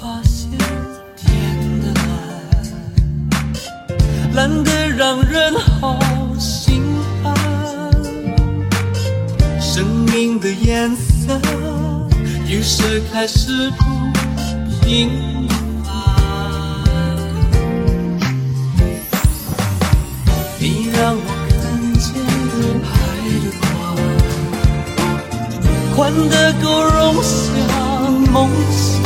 发现天的蓝，蓝得让人好心烦。生命的颜色，于是开始不平凡。你让我看见海的宽，宽得够容下梦想。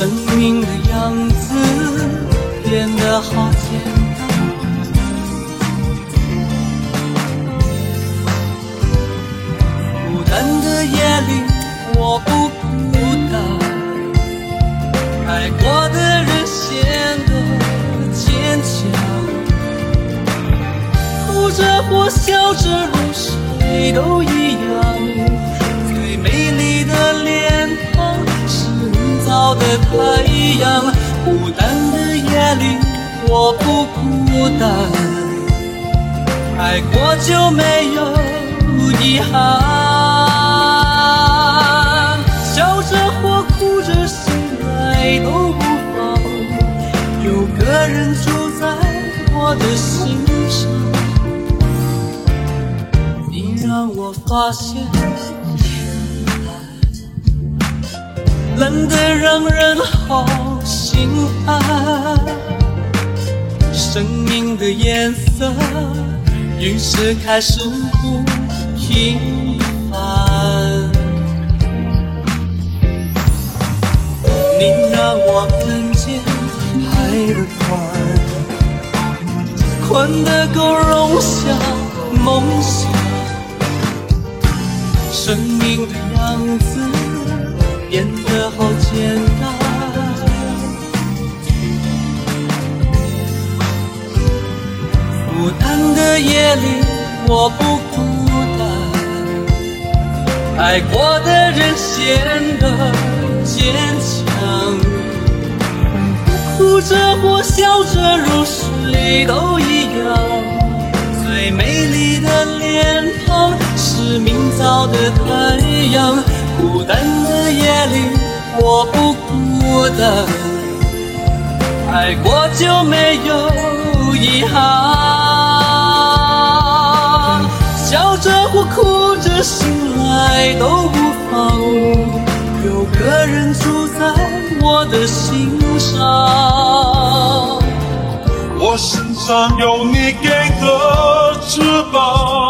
生命的样子变得好简单。孤单的夜里，我不孤单。爱过的人显得坚强，哭着或笑着，如谁都一样。的太阳。孤单的夜里，我不孤单。爱过就没有遗憾，笑着或哭着醒来都不妨，有个人住在我的心上。你让我发现，冷得让人好心安，生命的颜色。于是开始不平凡。你让我看见海的宽，宽的够容下梦想。生命的样子变得好简单。孤单的夜里，我不孤单。爱过的人显得坚强，哭着或笑着，如谁都一样。最美丽的脸庞是明早的太阳。孤单的爱过就没有遗憾。笑着或哭着醒来都无妨，有个人住在我的心上。我身上有你给的翅膀，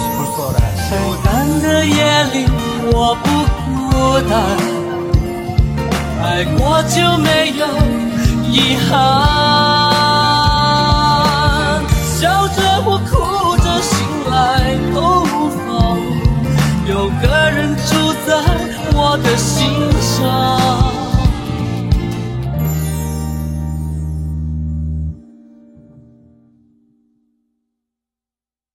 孤单的夜里，我不孤单，爱过就没有遗憾。笑着或哭着醒来都无妨，有个人住在我的心上。